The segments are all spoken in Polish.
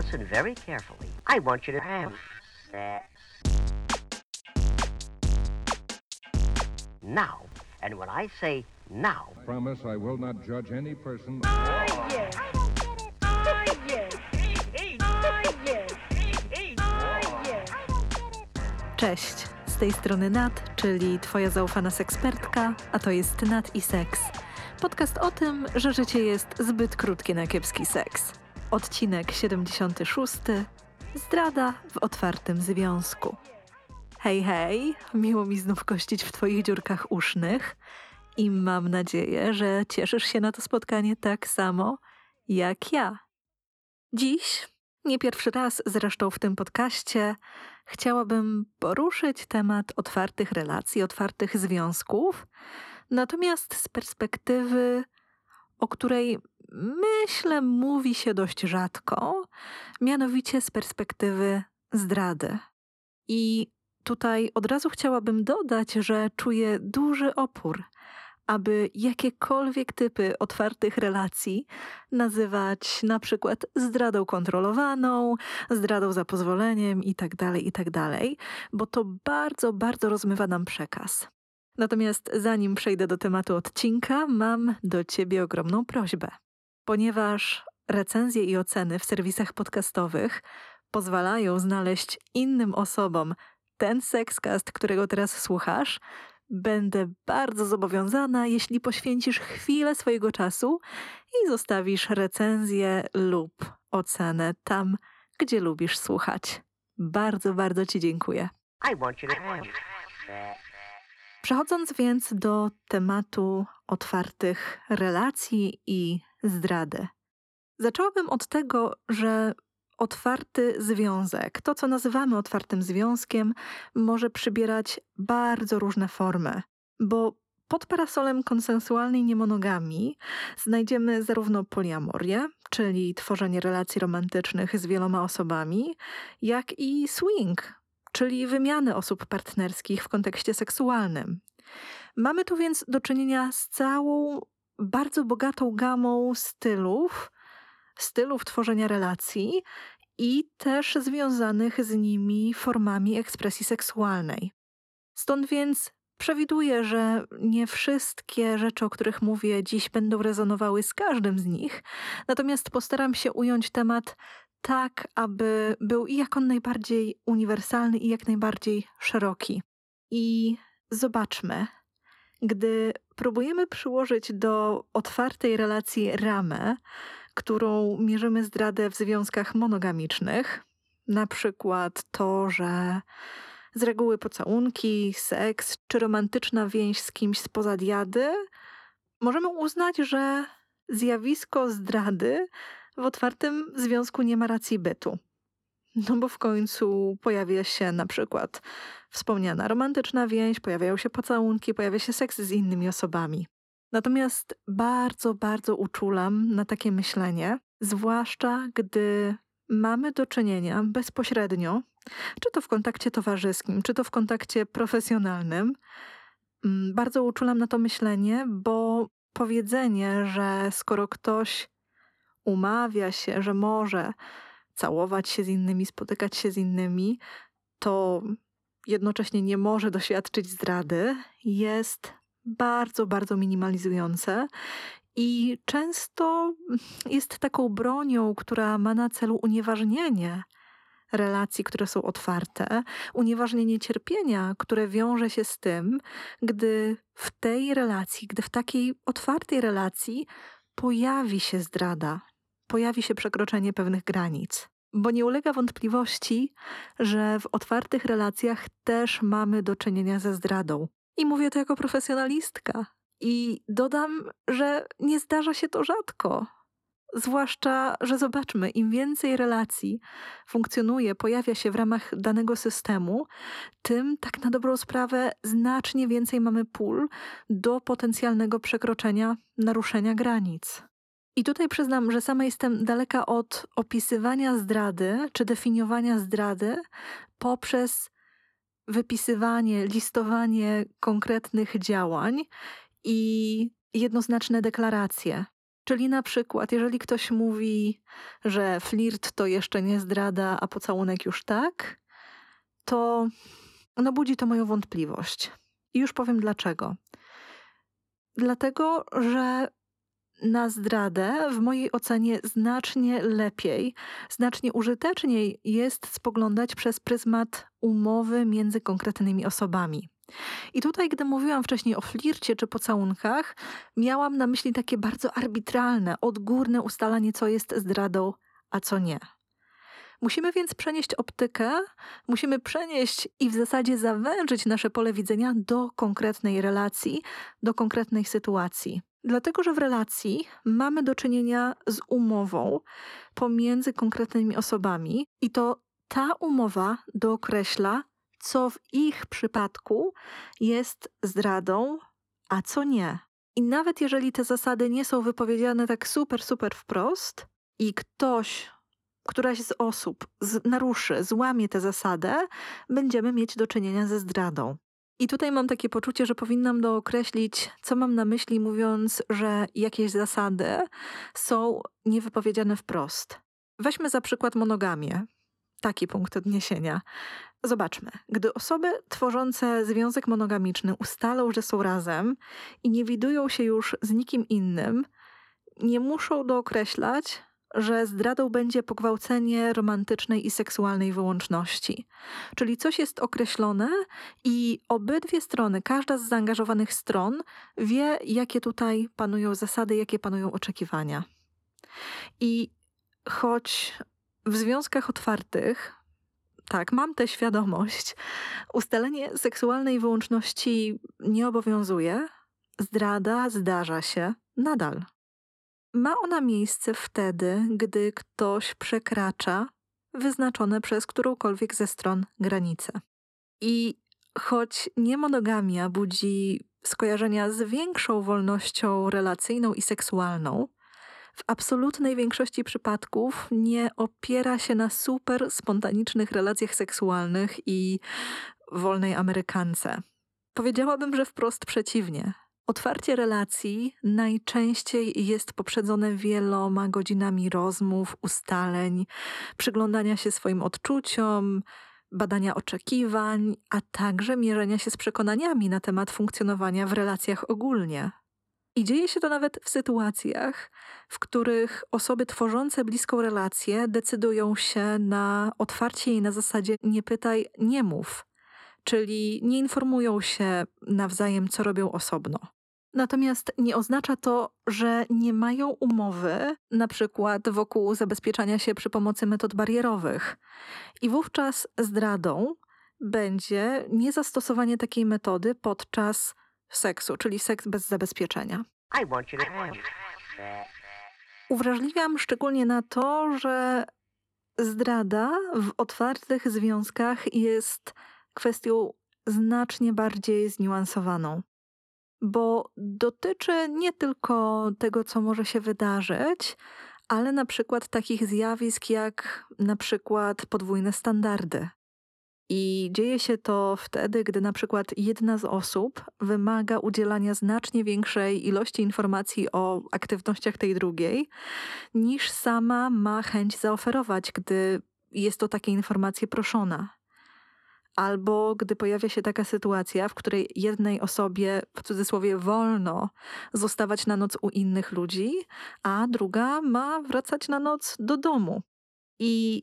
listen very carefully. I want you to have sex. Now. And when I say now, Promise I will not judge any person. Cześć, z tej strony Nat, czyli Twoja zaufana sekspertka, a to jest Nat i Seks. Podcast o tym, że życie jest zbyt krótkie na kiepski seks. Odcinek 76. Zdrada w otwartym związku. Hej, hej, miło mi znów kościć w Twoich dziurkach usznych i mam nadzieję, że cieszysz się na to spotkanie tak samo jak ja. Dziś, nie pierwszy raz zresztą w tym podcaście, chciałabym poruszyć temat otwartych relacji, otwartych związków, natomiast z perspektywy, o której myślę mówi się dość rzadko, mianowicie z perspektywy zdrady. I tutaj od razu chciałabym dodać, że czuję duży opór, aby jakiekolwiek typy otwartych relacji nazywać na przykład zdradą kontrolowaną, zdradą za pozwoleniem itd., itd., bo to bardzo, bardzo rozmywa nam przekaz. Natomiast zanim przejdę do tematu odcinka, mam do Ciebie ogromną prośbę. Ponieważ recenzje i oceny w serwisach podcastowych pozwalają znaleźć innym osobom ten sekscast, którego teraz słuchasz, będę bardzo zobowiązana, jeśli poświęcisz chwilę swojego czasu i zostawisz recenzję lub ocenę tam, gdzie lubisz słuchać. Bardzo, bardzo Ci dziękuję. Przechodząc więc do tematu otwartych relacji i zdrady. Zaczęłabym od tego, że otwarty związek, to co nazywamy otwartym związkiem, może przybierać bardzo różne formy, bo pod parasolem konsensualnej niemonogami znajdziemy zarówno poliamorię, czyli tworzenie relacji romantycznych z wieloma osobami, jak i swing, czyli wymianę osób partnerskich w kontekście seksualnym. Mamy tu więc do czynienia z całą bardzo bogatą gamą stylów, stylów tworzenia relacji i też związanych z nimi formami ekspresji seksualnej. Stąd więc przewiduję, że nie wszystkie rzeczy, o których mówię dziś, będą rezonowały z każdym z nich, natomiast postaram się ująć temat tak, aby był i jak on najbardziej uniwersalny, i jak najbardziej szeroki. I zobaczmy, gdy próbujemy przyłożyć do otwartej relacji ramę, którą mierzymy zdradę w związkach monogamicznych, na przykład to, że z reguły pocałunki, seks czy romantyczna więź z kimś spoza diady, możemy uznać, że zjawisko zdrady w otwartym związku nie ma racji bytu. No bo w końcu pojawia się na przykład wspomniana romantyczna więź, pojawiają się pocałunki, pojawia się seks z innymi osobami. Natomiast bardzo, bardzo uczulam na takie myślenie, zwłaszcza gdy mamy do czynienia bezpośrednio, czy to w kontakcie towarzyskim, czy to w kontakcie profesjonalnym. Mm, Bardzo uczulam na to myślenie, bo powiedzenie, że skoro ktoś umawia się, że może całować się z innymi, spotykać się z innymi, to jednocześnie nie może doświadczyć zdrady, jest bardzo, bardzo minimalizujące i często jest taką bronią, która ma na celu unieważnienie relacji, które są otwarte, unieważnienie cierpienia, które wiąże się z tym, gdy w tej relacji, gdy w takiej otwartej relacji pojawi się zdrada, pojawi się przekroczenie pewnych granic. Bo nie ulega wątpliwości, że w otwartych relacjach też mamy do czynienia ze zdradą. I mówię to jako profesjonalistka. I dodam, że nie zdarza się to rzadko. Zwłaszcza, że zobaczmy, im więcej relacji funkcjonuje, pojawia się w ramach danego systemu, tym tak na dobrą sprawę znacznie więcej mamy pól do potencjalnego przekroczenia, naruszenia granic. I tutaj przyznam, że sama jestem daleka od opisywania zdrady czy definiowania zdrady poprzez wypisywanie, listowanie konkretnych działań i jednoznaczne deklaracje. Czyli na przykład, jeżeli ktoś mówi, że flirt to jeszcze nie zdrada, a pocałunek już tak, to no budzi to moją wątpliwość. I już powiem dlaczego. Dlatego, że na zdradę w mojej ocenie znacznie lepiej, znacznie użyteczniej jest spoglądać przez pryzmat umowy między konkretnymi osobami. I tutaj, gdy mówiłam wcześniej o flircie czy pocałunkach, miałam na myśli takie bardzo arbitralne, odgórne ustalanie, co jest zdradą, a co nie. Musimy więc przenieść optykę, musimy przenieść i w zasadzie zawężyć nasze pole widzenia do konkretnej relacji, do konkretnej sytuacji. Dlatego, że w relacji mamy do czynienia z umową pomiędzy konkretnymi osobami i to ta umowa dookreśla, co w ich przypadku jest zdradą, a co nie. I nawet jeżeli te zasady nie są wypowiedziane tak super, super wprost i ktoś, któraś z osób z, naruszy, złamie tę zasadę, będziemy mieć do czynienia ze zdradą. I tutaj mam takie poczucie, że powinnam dookreślić, co mam na myśli, mówiąc, że jakieś zasady są niewypowiedziane wprost. Weźmy za przykład monogamię. Taki punkt odniesienia. Zobaczmy, gdy osoby tworzące związek monogamiczny ustalą, że są razem i nie widują się już z nikim innym, nie muszą dookreślać, że zdradą będzie pogwałcenie romantycznej i seksualnej wyłączności. Czyli coś jest określone i obydwie strony, każda z zaangażowanych stron wie, jakie tutaj panują zasady, jakie panują oczekiwania. I choć w związkach otwartych, tak, mam tę świadomość, ustalenie seksualnej wyłączności nie obowiązuje, zdrada zdarza się nadal. Ma ona miejsce wtedy, gdy ktoś przekracza wyznaczone przez którąkolwiek ze stron granice. I choć niemonogamia budzi skojarzenia z większą wolnością relacyjną i seksualną, w absolutnej większości przypadków nie opiera się na super spontanicznych relacjach seksualnych i wolnej Amerykance. Powiedziałabym, że wprost przeciwnie. Otwarcie relacji najczęściej jest poprzedzone wieloma godzinami rozmów, ustaleń, przyglądania się swoim odczuciom, badania oczekiwań, a także mierzenia się z przekonaniami na temat funkcjonowania w relacjach ogólnie. I dzieje się to nawet w sytuacjach, w których osoby tworzące bliską relację decydują się na otwarcie jej na zasadzie nie pytaj, nie mów, czyli nie informują się nawzajem, co robią osobno. Natomiast nie oznacza to, że nie mają umowy, na przykład wokół zabezpieczania się przy pomocy metod barierowych. I wówczas zdradą będzie niezastosowanie takiej metody podczas seksu, czyli seks bez zabezpieczenia. Uwrażliwiam szczególnie na to, że zdrada w otwartych związkach jest kwestią znacznie bardziej zniuansowaną bo dotyczy nie tylko tego, co może się wydarzyć, ale na przykład takich zjawisk jak na przykład podwójne standardy. I dzieje się to wtedy, gdy na przykład jedna z osób wymaga udzielania znacznie większej ilości informacji o aktywnościach tej drugiej, niż sama ma chęć zaoferować, gdy jest o takie informacje proszona albo gdy pojawia się taka sytuacja, w której jednej osobie w cudzysłowie wolno zostawać na noc u innych ludzi, a druga ma wracać na noc do domu. I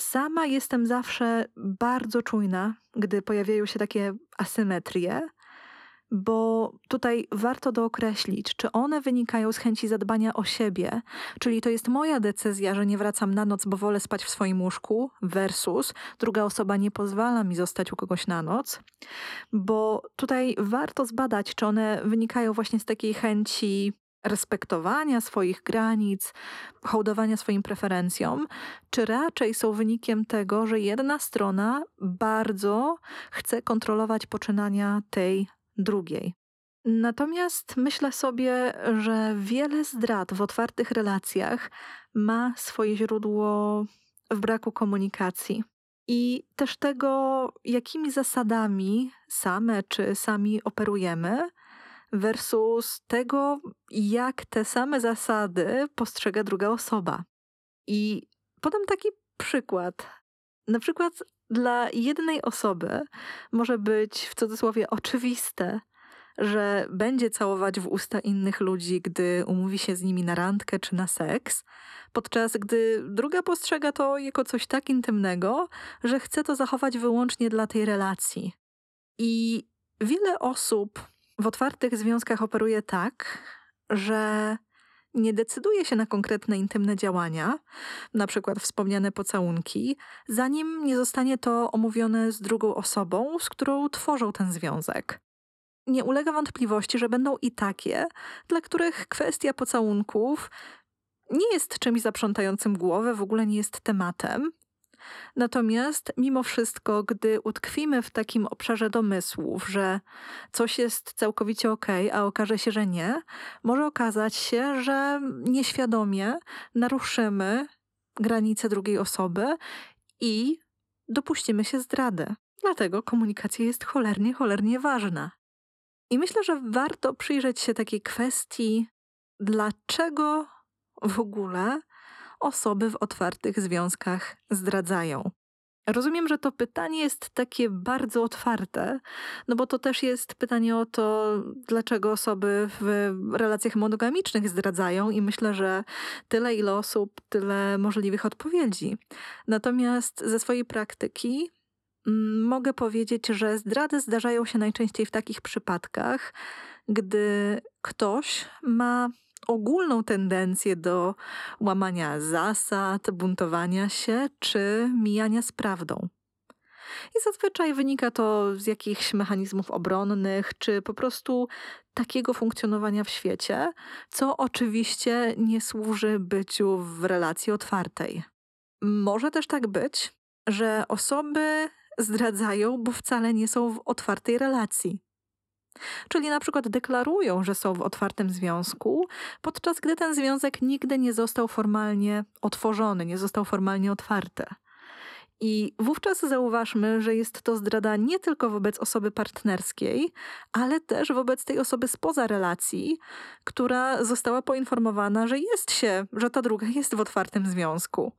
sama jestem zawsze bardzo czujna, gdy pojawiają się takie asymetrie, bo tutaj warto dookreślić, czy one wynikają z chęci zadbania o siebie, czyli to jest moja decyzja, że nie wracam na noc, bo wolę spać w swoim łóżku, versus druga osoba nie pozwala mi zostać u kogoś na noc, bo tutaj warto zbadać, czy one wynikają właśnie z takiej chęci respektowania swoich granic, hołdowania swoim preferencjom, czy raczej są wynikiem tego, że jedna strona bardzo chce kontrolować poczynania tej drugiej. Natomiast myślę sobie, że wiele zdrad w otwartych relacjach ma swoje źródło w braku komunikacji. I też tego, jakimi zasadami same czy sami operujemy, versus tego, jak te same zasady postrzega druga osoba. I podam taki przykład. Na przykład dla jednej osoby może być w cudzysłowie oczywiste, że będzie całować w usta innych ludzi, gdy umówi się z nimi na randkę czy na seks, podczas gdy druga postrzega to jako coś tak intymnego, że chce to zachować wyłącznie dla tej relacji. I wiele osób w otwartych związkach operuje tak, że nie decyduje się na konkretne intymne działania, na przykład wspomniane pocałunki, zanim nie zostanie to omówione z drugą osobą, z którą tworzą ten związek. Nie ulega wątpliwości, że będą i takie, dla których kwestia pocałunków nie jest czymś zaprzątającym głowę, w ogóle nie jest tematem, Natomiast mimo wszystko, gdy utkwimy w takim obszarze domysłów, że coś jest całkowicie ok, a okaże się, że nie, może okazać się, że nieświadomie naruszymy granice drugiej osoby i dopuścimy się zdrady. Dlatego komunikacja jest cholernie, cholernie ważna. I myślę, że warto przyjrzeć się takiej kwestii, dlaczego w ogóle osoby w otwartych związkach zdradzają? Rozumiem, że to pytanie jest takie bardzo otwarte, no bo to też jest pytanie o to, dlaczego osoby w relacjach monogamicznych zdradzają, i myślę, że tyle ile osób, tyle możliwych odpowiedzi. Natomiast ze swojej praktyki mm, mogę powiedzieć, że zdrady zdarzają się najczęściej w takich przypadkach, gdy ktoś ma ogólną tendencję do łamania zasad, buntowania się czy mijania z prawdą. I zazwyczaj wynika to z jakichś mechanizmów obronnych, czy po prostu takiego funkcjonowania w świecie, co oczywiście nie służy byciu w relacji otwartej. Może też tak być, że osoby zdradzają, bo wcale nie są w otwartej relacji. Czyli na przykład deklarują, że są w otwartym związku, podczas gdy ten związek nigdy nie został formalnie otworzony, nie został formalnie otwarty. I wówczas zauważmy, że jest to zdrada nie tylko wobec osoby partnerskiej, ale też wobec tej osoby spoza relacji, która została poinformowana, że jest się, że ta druga jest w otwartym związku.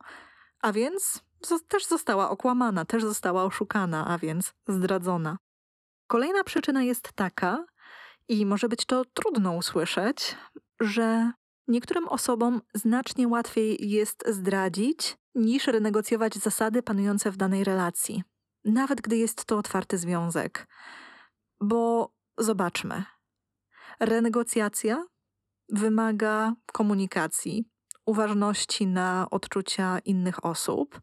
A więc też została okłamana, też została oszukana, a więc zdradzona. Kolejna przyczyna jest taka, i może być to trudno usłyszeć, że niektórym osobom znacznie łatwiej jest zdradzić niż renegocjować zasady panujące w danej relacji, nawet gdy jest to otwarty związek. Bo zobaczmy, renegocjacja wymaga komunikacji, uważności na odczucia innych osób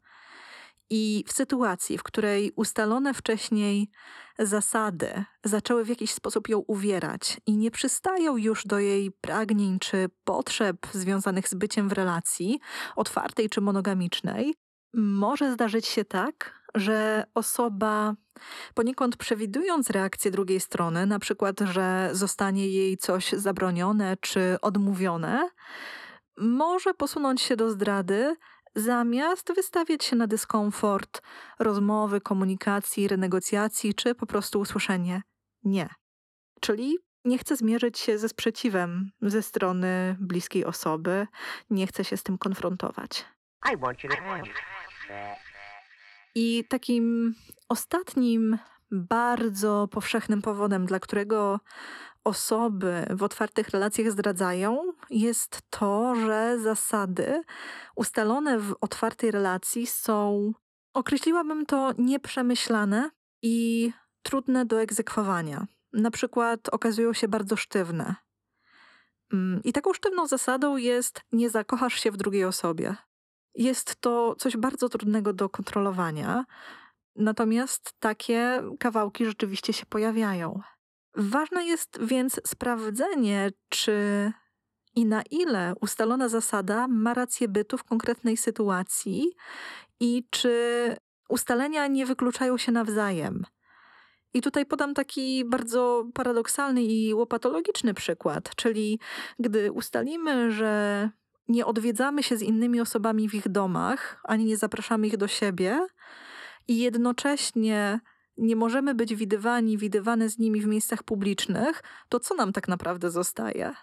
i w sytuacji, w której ustalone wcześniej zasady zaczęły w jakiś sposób ją uwierać i nie przystają już do jej pragnień czy potrzeb związanych z byciem w relacji, otwartej czy monogamicznej, może zdarzyć się tak, że osoba, poniekąd przewidując reakcję drugiej strony, na przykład, że zostanie jej coś zabronione czy odmówione, może posunąć się do zdrady zamiast wystawiać się na dyskomfort rozmowy, komunikacji, renegocjacji czy po prostu usłyszenie nie. Czyli nie chce zmierzyć się ze sprzeciwem ze strony bliskiej osoby, nie chce się z tym konfrontować. I takim ostatnim bardzo powszechnym powodem, dla którego osoby w otwartych relacjach zdradzają, jest to, że zasady ustalone w otwartej relacji są, określiłabym to, nieprzemyślane i trudne do egzekwowania. Na przykład okazują się bardzo sztywne. Mm, I taką sztywną zasadą jest nie zakochasz się w drugiej osobie. Jest to coś bardzo trudnego do kontrolowania, natomiast takie kawałki rzeczywiście się pojawiają. Ważne jest więc sprawdzenie, czy i na ile ustalona zasada ma rację bytu w konkretnej sytuacji i czy ustalenia nie wykluczają się nawzajem. I tutaj podam taki bardzo paradoksalny i łopatologiczny przykład, czyli gdy ustalimy, że nie odwiedzamy się z innymi osobami w ich domach, ani nie zapraszamy ich do siebie, i jednocześnie nie możemy być widywani, widywane z nimi w miejscach publicznych, to co nam tak naprawdę zostaje?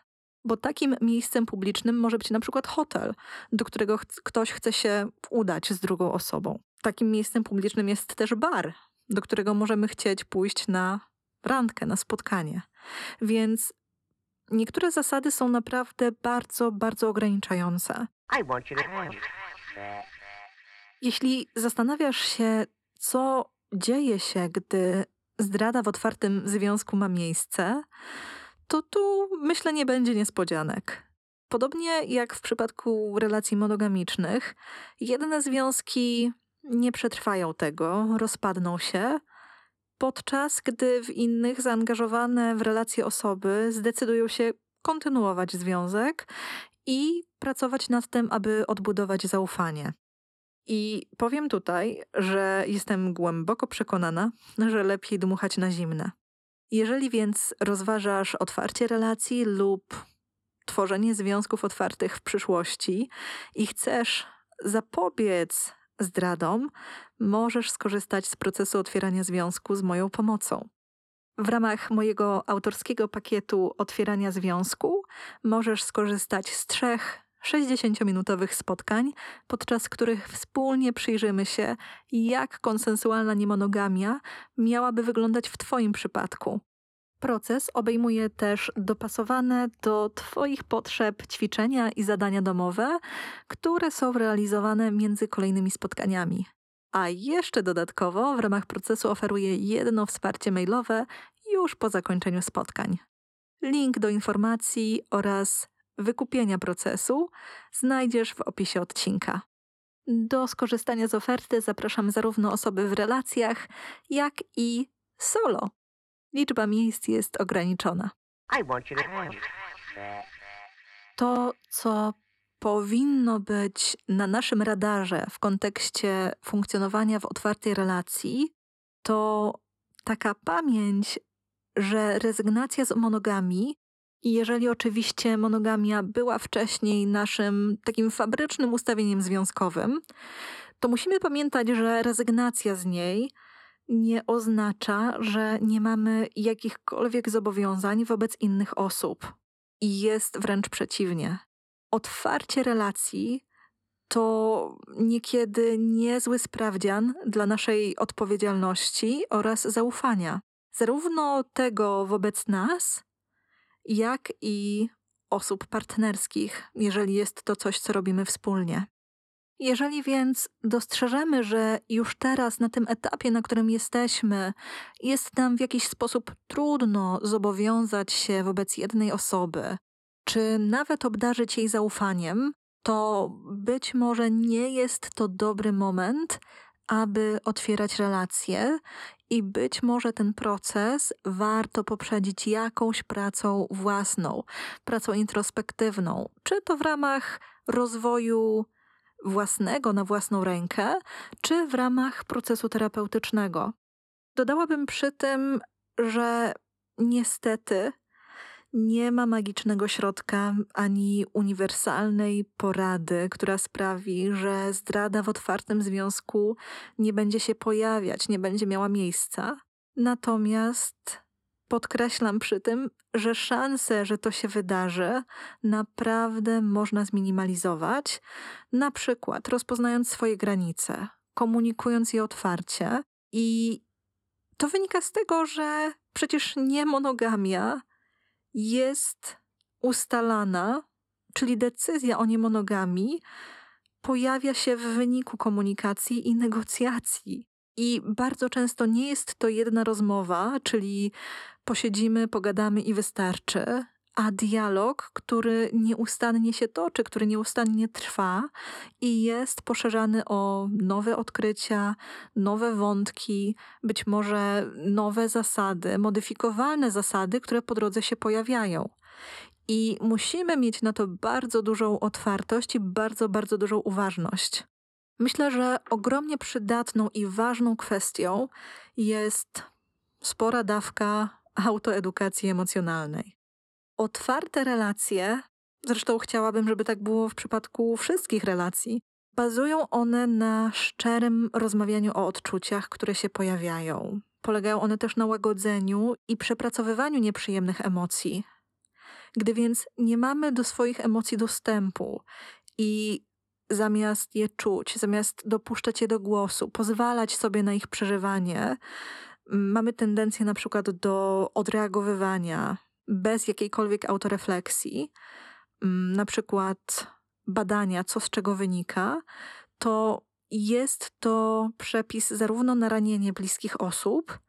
Bo takim miejscem publicznym może być na przykład hotel, do którego ch ktoś chce się udać z drugą osobą. Takim miejscem publicznym jest też bar, do którego możemy chcieć pójść na randkę, na spotkanie. Więc niektóre zasady są naprawdę bardzo, bardzo ograniczające. I want you to have that. Jeśli zastanawiasz się, co dzieje się, gdy zdrada w otwartym związku ma miejsce, to tu myślę nie będzie niespodzianek. Podobnie jak w przypadku relacji monogamicznych, jedne związki nie przetrwają tego, rozpadną się, podczas gdy w innych zaangażowane w relacje osoby zdecydują się kontynuować związek i pracować nad tym, aby odbudować zaufanie. I powiem tutaj, że jestem głęboko przekonana, że lepiej dmuchać na zimne. Jeżeli więc rozważasz otwarcie relacji lub tworzenie związków otwartych w przyszłości i chcesz zapobiec zdradom, możesz skorzystać z procesu otwierania związku z moją pomocą. W ramach mojego autorskiego pakietu otwierania związku możesz skorzystać z trzech 60-minutowych spotkań, podczas których wspólnie przyjrzymy się, jak konsensualna niemonogamia miałaby wyglądać w Twoim przypadku. Proces obejmuje też dopasowane do Twoich potrzeb ćwiczenia i zadania domowe, które są realizowane między kolejnymi spotkaniami. A jeszcze dodatkowo w ramach procesu oferuję jedno wsparcie mailowe już po zakończeniu spotkań. Link do informacji oraz wykupienia procesu znajdziesz w opisie odcinka. Do skorzystania z oferty zapraszam zarówno osoby w relacjach, jak i solo. Liczba miejsc jest ograniczona. To, co powinno być na naszym radarze w kontekście funkcjonowania w otwartej relacji, to taka pamięć, że rezygnacja z monogami i jeżeli oczywiście monogamia była wcześniej naszym takim fabrycznym ustawieniem związkowym, to musimy pamiętać, że rezygnacja z niej nie oznacza, że nie mamy jakichkolwiek zobowiązań wobec innych osób. I jest wręcz przeciwnie. Otwarcie relacji to niekiedy niezły sprawdzian dla naszej odpowiedzialności oraz zaufania. Zarówno tego wobec nas, jak i osób partnerskich, jeżeli jest to coś, co robimy wspólnie. Jeżeli więc dostrzeżemy, że już teraz, na tym etapie, na którym jesteśmy, jest nam w jakiś sposób trudno zobowiązać się wobec jednej osoby, czy nawet obdarzyć jej zaufaniem, to być może nie jest to dobry moment, aby otwierać relacje i być może ten proces warto poprzedzić jakąś pracą własną, pracą introspektywną, czy to w ramach rozwoju własnego na własną rękę, czy w ramach procesu terapeutycznego. Dodałabym przy tym, że niestety nie ma magicznego środka ani uniwersalnej porady, która sprawi, że zdrada w otwartym związku nie będzie się pojawiać, nie będzie miała miejsca. Natomiast podkreślam przy tym, że szanse, że to się wydarzy, naprawdę można zminimalizować, na przykład rozpoznając swoje granice, komunikując je otwarcie i to wynika z tego, że przecież nie monogamia jest ustalana, czyli decyzja o niemonogamii pojawia się w wyniku komunikacji i negocjacji. I bardzo często nie jest to jedna rozmowa, czyli posiedzimy, pogadamy i wystarczy, a dialog, który nieustannie się toczy, który nieustannie trwa i jest poszerzany o nowe odkrycia, nowe wątki, być może nowe zasady, modyfikowane zasady, które po drodze się pojawiają. I musimy mieć na to bardzo dużą otwartość i bardzo, bardzo dużą uważność. Myślę, że ogromnie przydatną i ważną kwestią jest spora dawka autoedukacji emocjonalnej. Otwarte relacje, zresztą chciałabym, żeby tak było w przypadku wszystkich relacji, bazują one na szczerym rozmawianiu o odczuciach, które się pojawiają. polegają one też na łagodzeniu i przepracowywaniu nieprzyjemnych emocji. Gdy więc nie mamy do swoich emocji dostępu i zamiast je czuć, zamiast dopuszczać je do głosu, pozwalać sobie na ich przeżywanie, mamy tendencję na przykład do odreagowywania bez jakiejkolwiek autorefleksji, mm, na przykład badania, co z czego wynika, to jest to przepis zarówno na ranienie bliskich osób,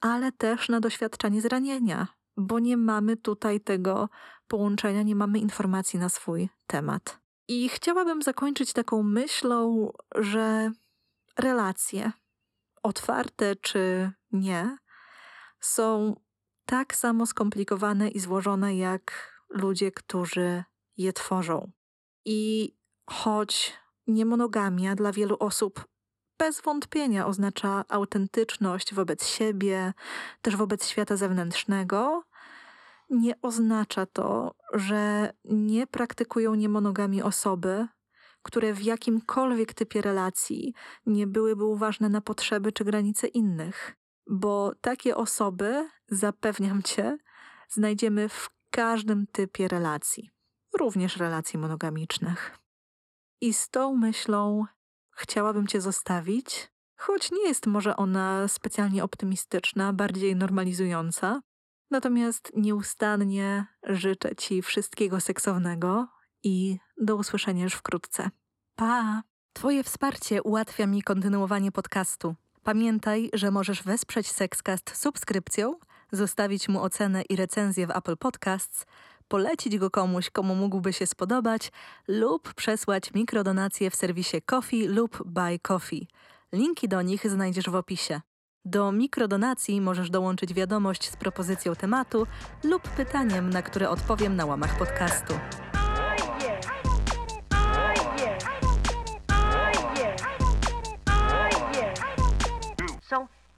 ale też na doświadczanie zranienia, bo nie mamy tutaj tego połączenia, nie mamy informacji na swój temat. I chciałabym zakończyć taką myślą, że relacje, otwarte czy nie, są tak samo skomplikowane i złożone jak ludzie, którzy je tworzą. I choć niemonogamia dla wielu osób bez wątpienia oznacza autentyczność wobec siebie, też wobec świata zewnętrznego, nie oznacza to, że nie praktykują niemonogami osoby, które w jakimkolwiek typie relacji nie byłyby uważne na potrzeby czy granice innych. Bo takie osoby, zapewniam cię, znajdziemy w każdym typie relacji, również relacji monogamicznych. I z tą myślą chciałabym cię zostawić, choć nie jest może ona specjalnie optymistyczna, bardziej normalizująca. Natomiast nieustannie życzę ci wszystkiego seksownego i do usłyszenia już wkrótce. Pa! Twoje wsparcie ułatwia mi kontynuowanie podcastu. Pamiętaj, że możesz wesprzeć Sexcast subskrypcją, zostawić mu ocenę i recenzję w Apple Podcasts, polecić go komuś, komu mógłby się spodobać lub przesłać mikrodonacje w serwisie Coffee lub Buy Coffee. Linki do nich znajdziesz w opisie. Do mikrodonacji możesz dołączyć wiadomość z propozycją tematu lub pytaniem, na które odpowiem na łamach podcastu.